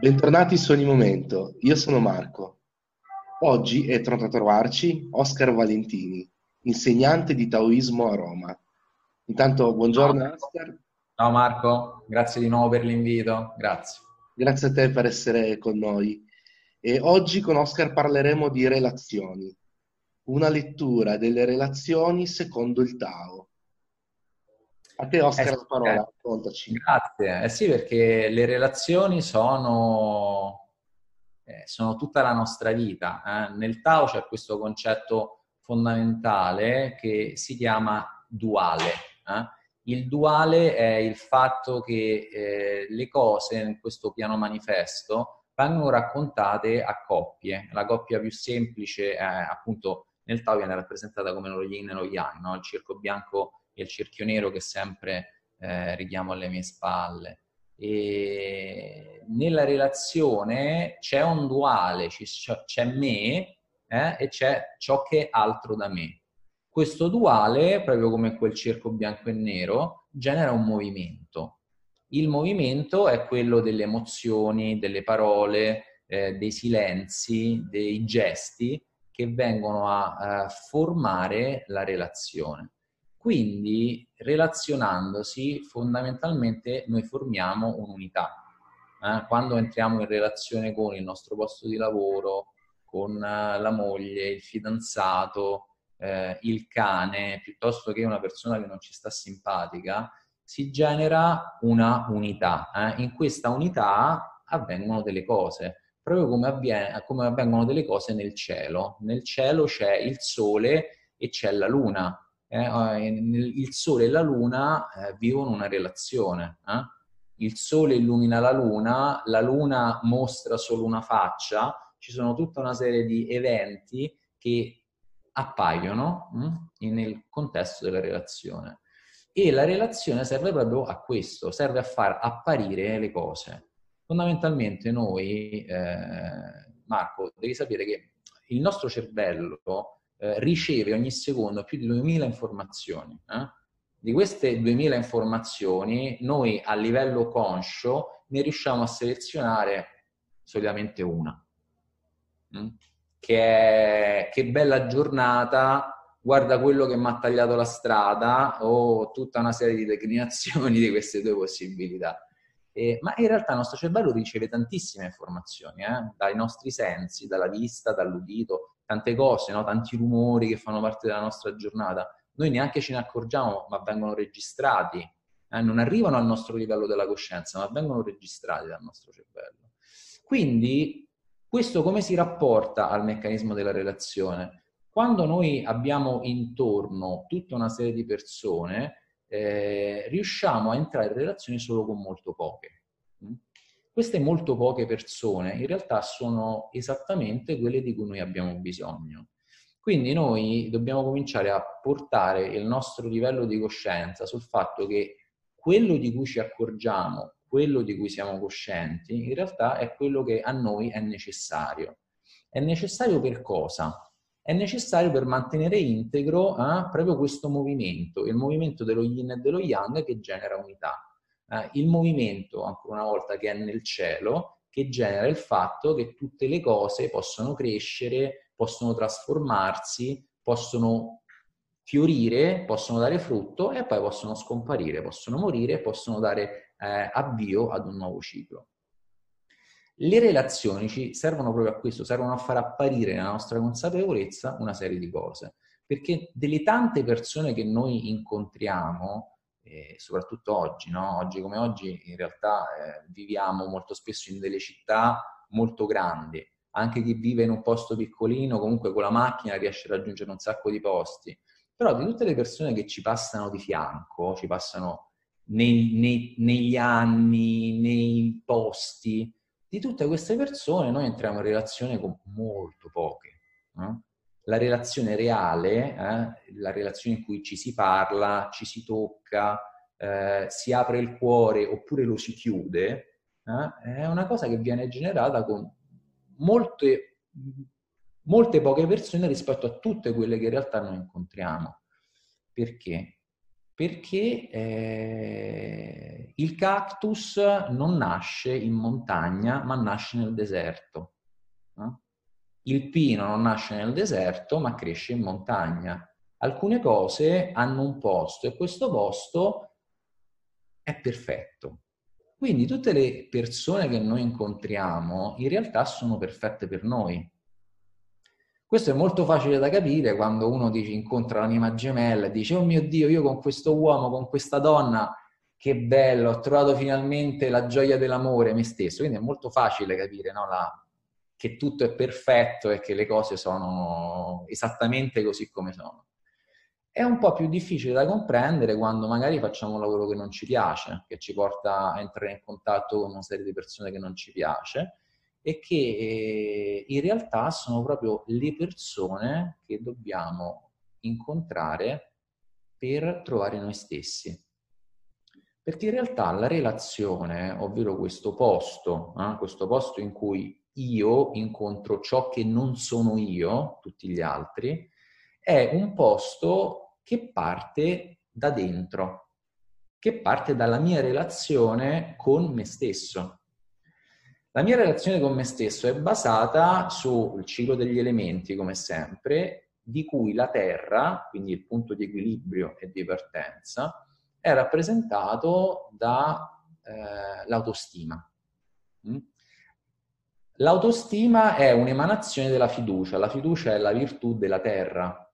Bentornati su Ogni Momento, io sono Marco. Oggi è tornato a trovarci Oscar Valentini, insegnante di Taoismo a Roma. Intanto, buongiorno Ciao. Oscar. Ciao Marco, grazie di nuovo per l'invito, grazie. Grazie a te per essere con noi. E oggi con Oscar parleremo di relazioni, una lettura delle relazioni secondo il Tao. A te Oscar Eh la parola, raccontaci. grazie. Eh sì, perché le relazioni sono, eh, sono tutta la nostra vita. eh. Nel Tao c'è questo concetto fondamentale che si chiama duale. eh. Il duale è il fatto che eh, le cose in questo piano manifesto vengono raccontate a coppie. La coppia più semplice, è, appunto, nel Tao viene rappresentata come lo yin e lo yang, no? il circo bianco e il cerchio nero che sempre eh, richiamo alle mie spalle. E nella relazione c'è un duale, c'è me eh, e c'è ciò che è altro da me. Questo duale, proprio come quel cerco bianco e nero, genera un movimento. Il movimento è quello delle emozioni, delle parole, eh, dei silenzi, dei gesti che vengono a, a formare la relazione. Quindi, relazionandosi, fondamentalmente noi formiamo un'unità. Eh, Quando entriamo in relazione con il nostro posto di lavoro, con eh, la moglie, il fidanzato, eh, il cane, piuttosto che una persona che non ci sta simpatica, si genera una unità. eh. In questa unità avvengono delle cose, proprio come, avviene- come avvengono delle cose nel cielo. Nel cielo c'è il sole e c'è la luna. Eh. Nel- Il sole e la luna eh, vivono una relazione. eh. Il sole illumina la luna, la luna mostra solo una faccia, ci sono tutta una serie di eventi che appaiono mh, nel contesto della relazione. E la relazione serve proprio a questo, serve a far apparire le cose. Fondamentalmente noi, eh, Marco, devi sapere che il nostro cervello eh, riceve ogni secondo più di 2000 informazioni. eh. Di queste 2000 informazioni, noi a livello conscio ne riusciamo a selezionare solitamente una. Mm? Che, è, che bella giornata, guarda quello che mi ha tagliato la strada o tutta una serie di declinazioni di queste due possibilità. Eh, ma in realtà il nostro cervello riceve tantissime informazioni, eh? dai nostri sensi, dalla vista, dall'udito, tante cose, no? tanti rumori che fanno parte della nostra giornata. Noi neanche ce ne accorgiamo, ma vengono registrati. eh? Non arrivano al nostro livello della coscienza, ma vengono registrati dal nostro cervello. Quindi questo come si rapporta al meccanismo della relazione? Quando noi abbiamo intorno tutta una serie di persone, eh, riusciamo a entrare in relazione solo con molto poche. Mm? Queste molto poche persone in realtà sono esattamente quelle di cui noi abbiamo bisogno. Quindi noi dobbiamo cominciare a portare il nostro livello di coscienza sul fatto che quello di cui ci accorgiamo, quello di cui siamo coscienti, in realtà è quello che a noi è necessario. È necessario per cosa? È necessario per mantenere integro eh, proprio questo movimento, il movimento dello yin e dello yang che genera unità. Eh, il movimento, ancora una volta, che è nel cielo, che genera il fatto che tutte le cose possono crescere, possono trasformarsi, possono fiorire, possono dare frutto e poi possono scomparire, possono morire, possono dare eh, avvio ad un nuovo ciclo. Le relazioni ci servono proprio a questo, servono a far apparire nella nostra consapevolezza una serie di cose, perché delle tante persone che noi incontriamo, eh, soprattutto oggi, no? oggi come oggi in realtà eh, viviamo molto spesso in delle città molto grandi, anche chi vive in un posto piccolino comunque con la macchina riesce a raggiungere un sacco di posti, però di tutte le persone che ci passano di fianco, ci passano nei, nei, negli anni, nei posti, di tutte queste persone noi entriamo in relazione con molto poche. Eh? La relazione reale, eh, la relazione in cui ci si parla, ci si tocca, eh, si apre il cuore oppure lo si chiude, eh, è una cosa che viene generata con molte, molte poche persone rispetto a tutte quelle che in realtà noi incontriamo. Perché? perché eh, il cactus non nasce in montagna, ma nasce nel deserto. Il pino non nasce nel deserto, ma cresce in montagna. Alcune cose hanno un posto e questo posto è perfetto. Quindi tutte le persone che noi incontriamo in realtà sono perfette per noi. Questo è molto facile da capire quando uno dice, incontra l'anima gemella e dice, oh mio Dio, io con questo uomo, con questa donna, che bello, ho trovato finalmente la gioia dell'amore, me stesso. Quindi è molto facile capire no? la, che tutto è perfetto e che le cose sono esattamente così come sono. È un po' più difficile da comprendere quando magari facciamo un lavoro che non ci piace, che ci porta a entrare in contatto con una serie di persone che non ci piace e che eh, in realtà sono proprio le persone che dobbiamo incontrare per trovare noi stessi. Perché in realtà la relazione, ovvero questo posto, eh, questo posto in cui io incontro ciò che non sono io, tutti gli altri, è un posto che parte da dentro, che parte dalla mia relazione con me stesso. La mia relazione con me stesso è basata sul ciclo degli elementi, come sempre, di cui la Terra, quindi il punto di equilibrio e di partenza, è rappresentato dall'autostima. Eh, mm? L'autostima è un'emanazione della fiducia, la fiducia è la virtù della Terra.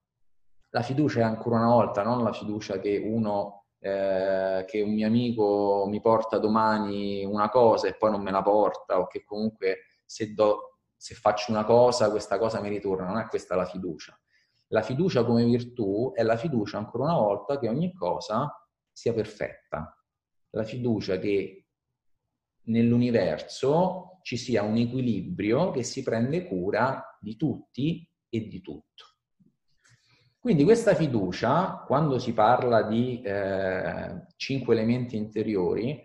La fiducia è ancora una volta non la fiducia che uno eh, che un mio amico mi porta domani una cosa e poi non me la porta o che comunque se, do, se faccio una cosa questa cosa mi ritorna, non è questa la fiducia. La fiducia come virtù è la fiducia ancora una volta che ogni cosa sia perfetta. La fiducia che nell'universo ci sia un equilibrio che si prende cura di tutti e di tutto. Quindi questa fiducia, quando si parla di eh, cinque elementi interiori,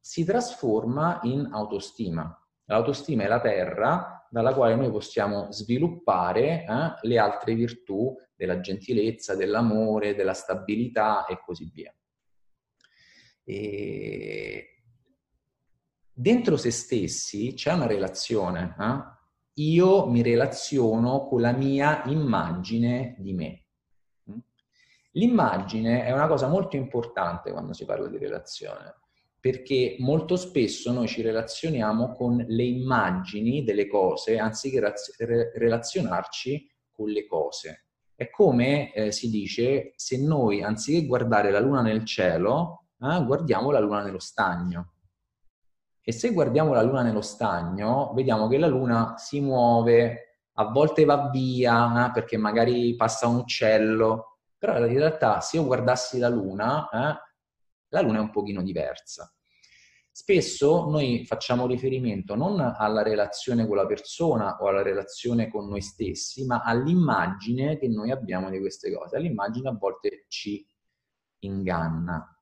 si trasforma in autostima. L'autostima è la terra dalla quale noi possiamo sviluppare eh, le altre virtù della gentilezza, dell'amore, della stabilità e così via. E... Dentro se stessi c'è una relazione. Eh? Io mi relaziono con la mia immagine di me. L'immagine è una cosa molto importante quando si parla di relazione, perché molto spesso noi ci relazioniamo con le immagini delle cose anziché relazionarci con le cose. È come eh, si dice se noi anziché guardare la luna nel cielo, eh, guardiamo la luna nello stagno. E se guardiamo la luna nello stagno, vediamo che la luna si muove, a volte va via eh, perché magari passa un uccello, però in realtà se io guardassi la Luna, eh, la Luna è un pochino diversa. Spesso noi facciamo riferimento non alla relazione con la persona o alla relazione con noi stessi, ma all'immagine che noi abbiamo di queste cose. L'immagine a volte ci inganna.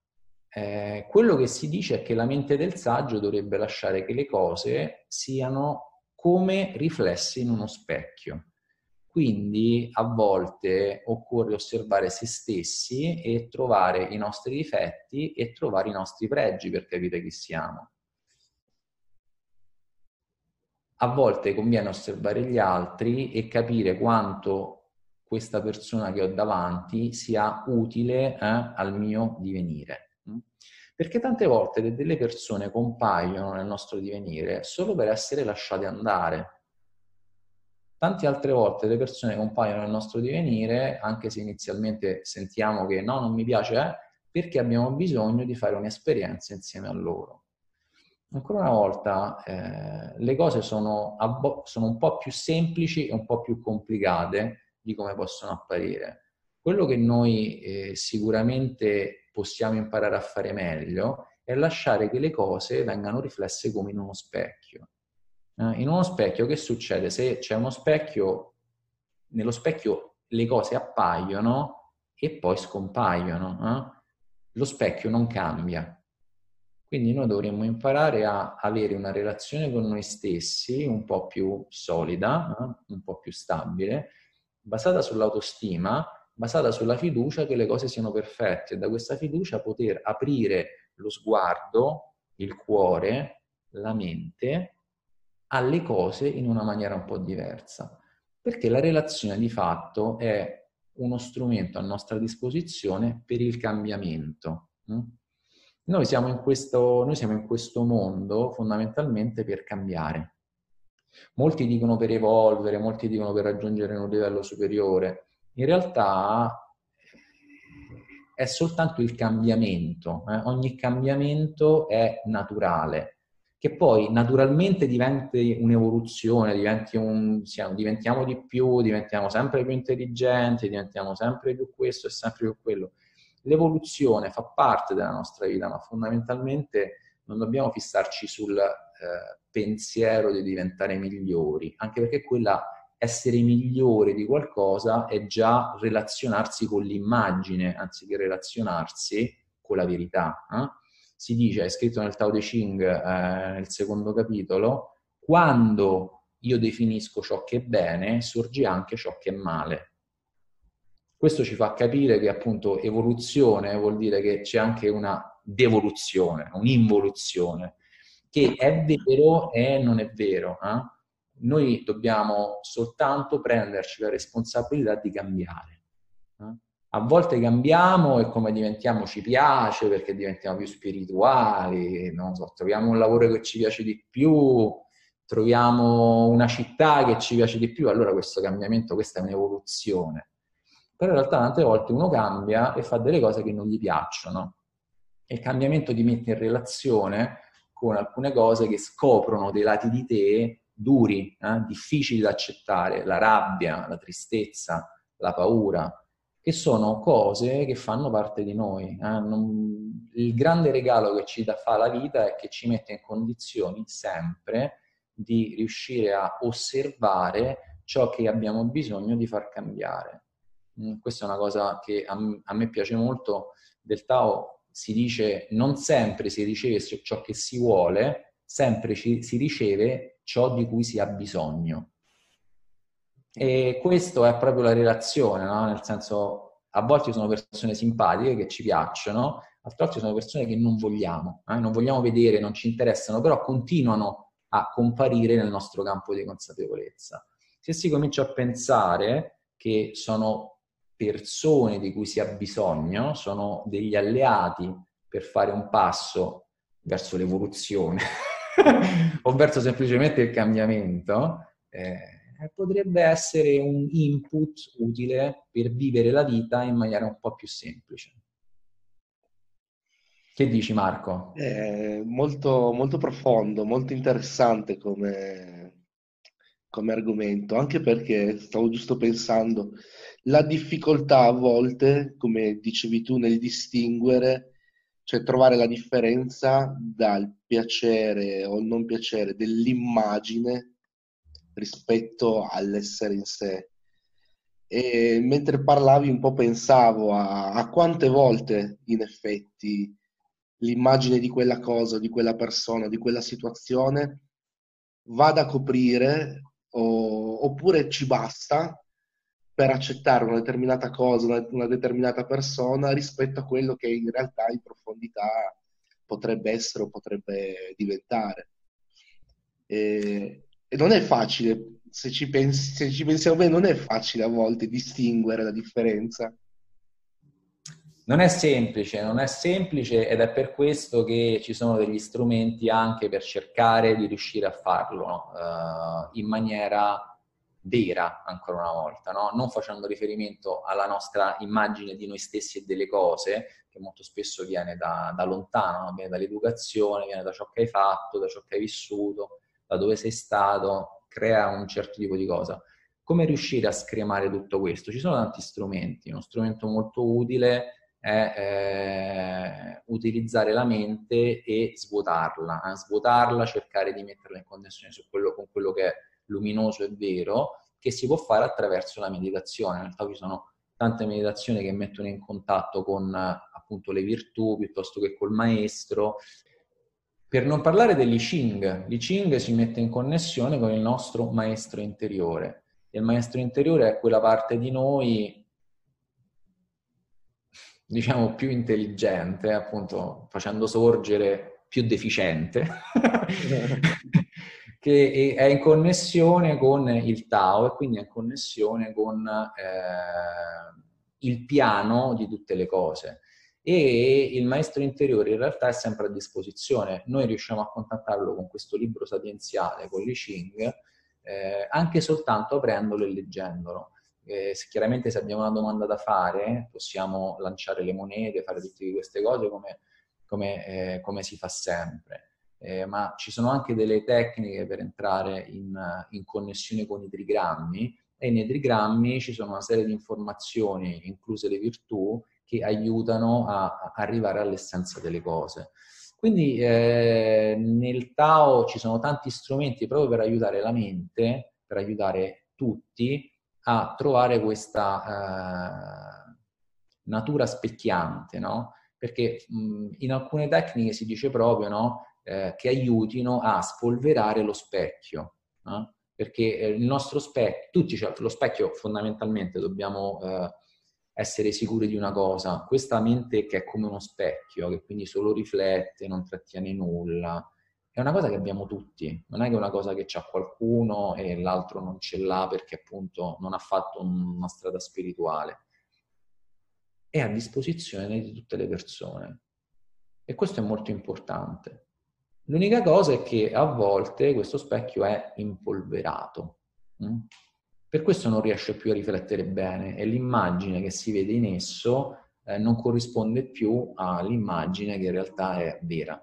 Eh, quello che si dice è che la mente del saggio dovrebbe lasciare che le cose siano come riflessi in uno specchio. Quindi a volte occorre osservare se stessi e trovare i nostri difetti e trovare i nostri pregi per capire chi siamo. A volte conviene osservare gli altri e capire quanto questa persona che ho davanti sia utile eh, al mio divenire. Perché tante volte delle persone compaiono nel nostro divenire solo per essere lasciate andare, Tante altre volte le persone compaiono nel nostro divenire, anche se inizialmente sentiamo che no, non mi piace, eh, perché abbiamo bisogno di fare un'esperienza insieme a loro. Ancora una volta, eh, le cose sono, bo- sono un po' più semplici e un po' più complicate di come possono apparire. Quello che noi eh, sicuramente possiamo imparare a fare meglio è lasciare che le cose vengano riflesse come in uno specchio. Eh, in uno specchio che succede? Se c'è uno specchio, nello specchio le cose appaiono e poi scompaiono. Eh? Lo specchio non cambia. Quindi noi dovremmo imparare a avere una relazione con noi stessi un po' più solida, eh? un po' più stabile, basata sull'autostima basata sulla fiducia che le cose siano perfette e da questa fiducia poter aprire lo sguardo, il cuore, la mente alle cose in una maniera un po' diversa. Perché la relazione di fatto è uno strumento a nostra disposizione per il cambiamento. Mm? Noi siamo questo, noi siamo in questo mondo fondamentalmente per cambiare. Molti dicono per evolvere, molti dicono per raggiungere un livello superiore. In realtà è soltanto il cambiamento. Eh? Ogni cambiamento è naturale che poi naturalmente diventi un'evoluzione, diventi un, siamo, diventiamo di più, diventiamo sempre più intelligenti, diventiamo sempre più questo e sempre più quello. L'evoluzione fa parte della nostra vita, ma fondamentalmente non dobbiamo fissarci sul eh, pensiero di diventare migliori, anche perché quella essere migliore di qualcosa è già relazionarsi con l'immagine, anziché relazionarsi con la verità. Eh? si dice, è scritto nel Tao Te Ching, eh, nel secondo capitolo, quando io definisco ciò che è bene, sorge anche ciò che è male. Questo ci fa capire che appunto evoluzione vuol dire che c'è anche una devoluzione, un'involuzione, che è vero e non è vero. Eh? Noi dobbiamo soltanto prenderci la responsabilità di cambiare. Eh? a volte cambiamo e come diventiamo ci piace perché diventiamo più spirituali, so, troviamo un lavoro che ci piace di più, troviamo una città che ci piace di più, allora questo cambiamento, questa è un'evoluzione. Però in realtà tante volte uno cambia e fa delle cose che non gli piacciono. E il cambiamento ti mette in relazione con alcune cose che scoprono dei lati di te duri, eh, difficili da accettare, la rabbia, la tristezza, la paura che sono cose che fanno parte di noi. Eh? Non... il grande regalo che ci fa la vita è che ci mette in condizioni sempre di riuscire a osservare ciò che abbiamo bisogno di far cambiare. Mm, questa è una cosa che a, a me piace molto del Tao, si dice non sempre si riceve ciò che si vuole, sempre ci, si riceve ciò di cui si ha bisogno. E questo è proprio la relazione, no? nel senso a volte ci sono persone simpatiche che ci piacciono, altre volte sono persone che non vogliamo, eh? non vogliamo vedere, non ci interessano, però continuano a comparire nel nostro campo di consapevolezza. Se si comincia a pensare che sono persone di cui si ha bisogno, sono degli alleati per fare un passo verso l'evoluzione o verso semplicemente il cambiamento, eh, eh, potrebbe essere un input utile per vivere la vita in maniera un po' più semplice. Che dici Marco? È molto, molto profondo, molto interessante come, come argomento, anche perché stavo giusto pensando, la difficoltà a volte, come dicevi tu, nel distinguere, cioè trovare la differenza dal piacere o non piacere dell'immagine rispetto all'essere in sé. E mentre parlavi un po' pensavo a, a quante volte in effetti l'immagine di quella cosa, di quella persona, di quella situazione vada a coprire o, oppure ci basta per accettare una determinata cosa, una, una, determinata persona rispetto a quello che in realtà in profondità potrebbe essere o potrebbe diventare. E, e non è facile, se ci, pensi, se ci pensiamo bene, non è facile a volte distinguere la differenza. Non è semplice, non è semplice ed è per questo che ci sono degli strumenti anche per cercare di riuscire a farlo uh, in maniera vera, ancora una volta, no? non facendo riferimento alla nostra immagine di noi stessi e delle cose, che molto spesso viene da, da lontano, no? viene dall'educazione, viene da ciò che hai fatto, da ciò che hai vissuto, da dove sei stato, crea un certo tipo di cosa. Come riuscire a scremare tutto questo? Ci sono tanti strumenti, uno strumento molto utile è eh, utilizzare la mente e svuotarla, eh? svuotarla, cercare di metterla in connessione quello, con quello che è luminoso e vero, che si può fare attraverso la meditazione. In realtà ci sono tante meditazioni che mettono in contatto con appunto le virtù piuttosto che col maestro per non parlare dell'I Ching, l'I Ching si mette in connessione con il nostro maestro interiore. Il maestro interiore è quella parte di noi diciamo, più intelligente, appunto facendo sorgere più deficiente, che è in connessione con il Tao e quindi è in connessione con eh, il piano di tutte le cose. E il maestro interiore in realtà è sempre a disposizione. Noi riusciamo a contattarlo con questo libro sapienziale, con l'I Ching, eh, anche soltanto aprendolo e leggendolo. Eh, se, chiaramente se abbiamo una domanda da fare possiamo lanciare le monete, fare tutte queste cose come, come, eh, come si fa sempre. Eh, ma ci sono anche delle tecniche per entrare in, in, connessione con i trigrammi e nei trigrammi ci sono una serie di informazioni, incluse le virtù, che aiutano a, a arrivare all'essenza delle cose. Quindi eh, nel Tao ci sono tanti strumenti proprio per aiutare la mente, per aiutare tutti a trovare questa eh, natura specchiante, no? Perché mh, in alcune tecniche si dice proprio no, eh, che aiutino a spolverare lo specchio, no? perché eh, il nostro specchio, tutti, cioè, lo specchio fondamentalmente dobbiamo eh, essere sicuri di una cosa, questa mente che è come uno specchio, che quindi solo riflette, non trattiene nulla, è una cosa che abbiamo tutti, non è che è una cosa che c'ha qualcuno e l'altro non ce l'ha perché appunto non ha fatto una strada spirituale. È a disposizione di tutte le persone e questo è molto importante. L'unica cosa è che a volte questo specchio è impolverato. Mm? Per questo non riesce più a riflettere bene e l'immagine che si vede in esso eh, non corrisponde più all'immagine che in realtà è vera.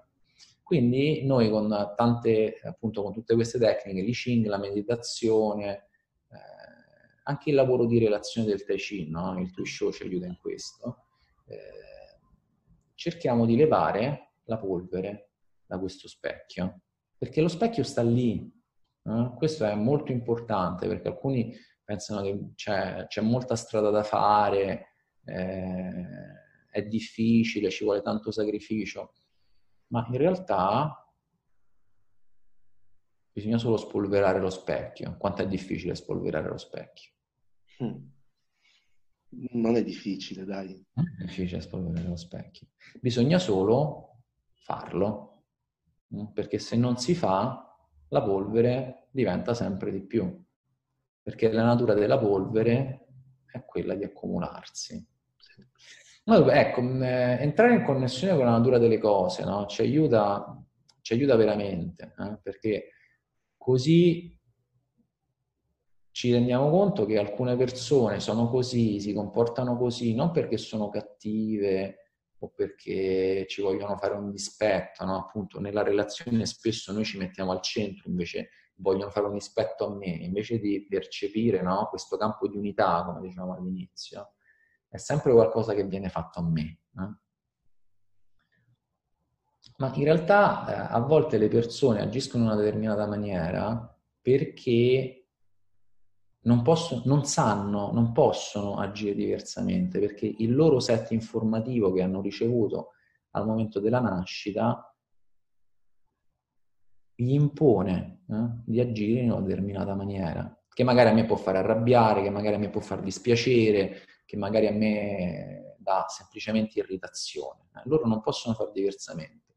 Quindi noi con tante, appunto con tutte queste tecniche, l'I Ching, la meditazione, eh, anche il lavoro di relazione del Tai Chi, no? il Tui Shou ci aiuta in questo, eh, cerchiamo di levare la polvere da questo specchio, perché lo specchio sta lì, eh? Questo è molto importante perché alcuni pensano che c'è, c'è molta strada da fare, eh, è difficile, ci vuole tanto sacrificio, ma in realtà bisogna solo spolverare lo specchio. Quanto è difficile spolverare lo specchio? Hmm. Non è difficile, dai. è difficile spolverare lo specchio. Bisogna solo farlo, mm? Perché se non si fa, la polvere diventa sempre di più, perché la natura della polvere è quella di accumularsi. Allora, ecco, eh, entrare in connessione con la natura delle cose no? ci, aiuta, ci, aiuta, veramente, eh? perché così ci rendiamo conto che alcune persone sono così, si comportano così, non perché sono cattive, o perché ci vogliono fare un dispetto, no? appunto nella relazione spesso noi ci mettiamo al centro, invece vogliono fare un dispetto a me, invece di percepire no? questo campo di unità, come dicevamo all'inizio, è sempre qualcosa che viene fatto a me. No? Ma in realtà eh, a volte le persone agiscono in una determinata maniera perché non, possono, non sanno, non possono agire diversamente perché il loro set informativo che hanno ricevuto al momento della nascita gli impone eh, di agire in una determinata maniera, che magari a me può fare arrabbiare, che magari a me può far dispiacere, che magari a me dà semplicemente irritazione. Loro non possono fare diversamente.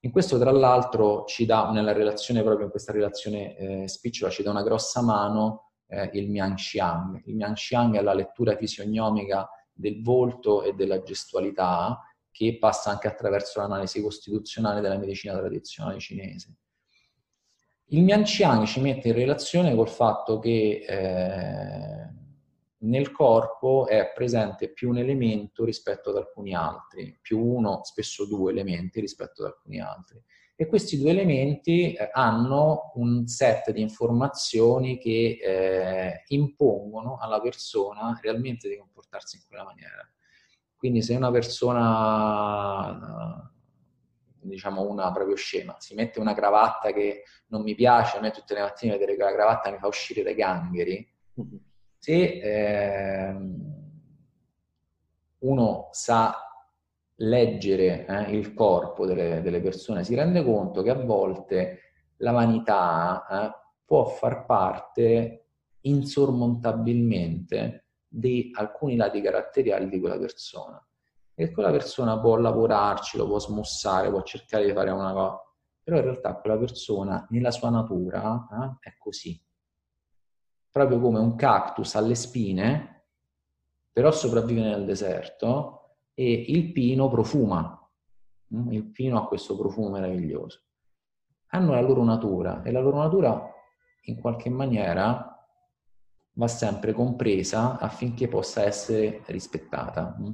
In questo, tra l'altro, ci dà, nella relazione, proprio in questa relazione eh, spicciola, ci dà una grossa mano eh, il Mian Xiang. Il Mian Xiang è la lettura fisionomica del volto e della gestualità che passa anche attraverso l'analisi costituzionale della medicina tradizionale cinese. Il Mian Xiang ci mette in relazione col fatto che eh, nel corpo è presente più un elemento rispetto ad alcuni altri, più uno, spesso due elementi rispetto ad alcuni altri. E questi due elementi eh, hanno un set di informazioni che eh, impongono alla persona realmente di comportarsi in quella maniera. Quindi se una persona, diciamo una proprio scema, si mette una cravatta che non mi piace, a me tutte le mattine vedere che la cravatta mi fa uscire dai gangheri, mm-hmm. se eh, uno sa leggere eh, il corpo delle, delle, persone si rende conto che a volte la vanità eh, può far parte insormontabilmente di alcuni lati caratteriali di quella persona. e quella persona può lavorarci, lo può smussare, può cercare di fare una cosa, però in realtà quella persona nella sua natura eh, è così. Proprio come un cactus alle spine, però sopravvive nel deserto e il pino profuma. Mm? Il pino ha questo profumo meraviglioso. Hanno la loro natura e la loro natura in qualche maniera va sempre compresa affinché possa essere rispettata. Mm?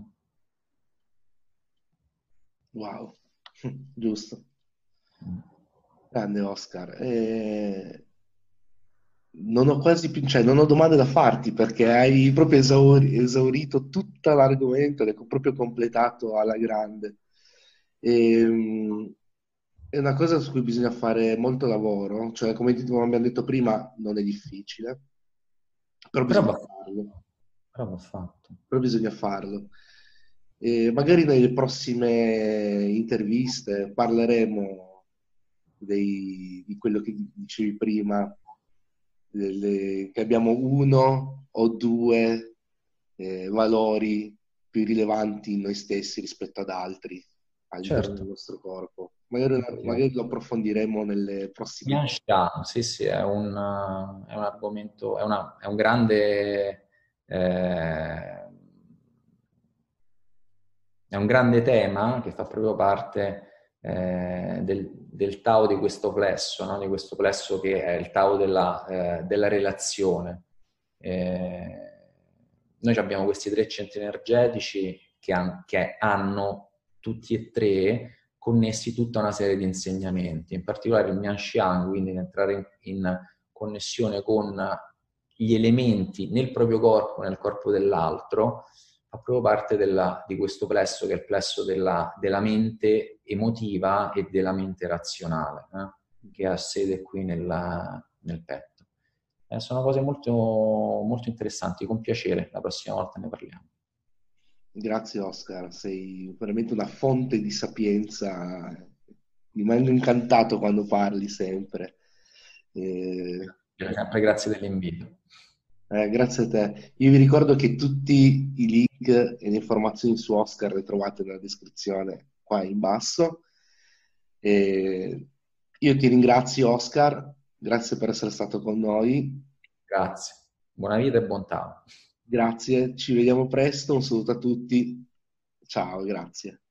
Wow, giusto. Grande Oscar. Eh, non ho quasi più, cioè non ho domande da farti perché hai proprio esauri, esaurito tutto l'argomento, l'hai proprio completato alla grande. E, ehm, è una cosa su cui bisogna fare molto lavoro, cioè come abbiamo detto prima non è difficile, però bisogna però, farlo. Però, fatto. però bisogna farlo. E magari nelle prossime interviste parleremo dei, di quello che dicevi prima, delle, che abbiamo uno o due eh, valori più rilevanti in noi stessi rispetto ad altri all'interno certo. del nostro corpo. Magari, magari, lo approfondiremo nelle prossime. Yansha, sì, sì, è un, è un argomento, è, una, è un grande eh, è un grande tema che fa proprio parte eh, del, del, Tao di questo plesso, no? di questo plesso che è il Tao della, eh, della relazione. Eh, noi abbiamo questi tre centri energetici che, han, che hanno tutti e tre connessi tutta una serie di insegnamenti, in particolare il Mian Xiang, quindi entrare in, in connessione con gli elementi nel proprio corpo, nel corpo dell'altro, fa proprio parte della, di questo plesso che è il plesso della, della mente emotiva e della mente razionale, eh, che ha sede qui nella, nel petto. Eh, sono cose molto, molto interessanti, con piacere, la prossima volta ne parliamo. Grazie Oscar, sei veramente una fonte di sapienza, mi rimango incantato quando parli sempre. Eh... Sempre grazie dell'invito. Eh, grazie a te. Io vi ricordo che tutti i link e le informazioni su Oscar le trovate nella descrizione qua in basso. E io ti ringrazio Oscar, grazie per essere stato con noi. Grazie, buona vita e bontà. Grazie, ci vediamo presto, un saluto a tutti. Ciao, grazie.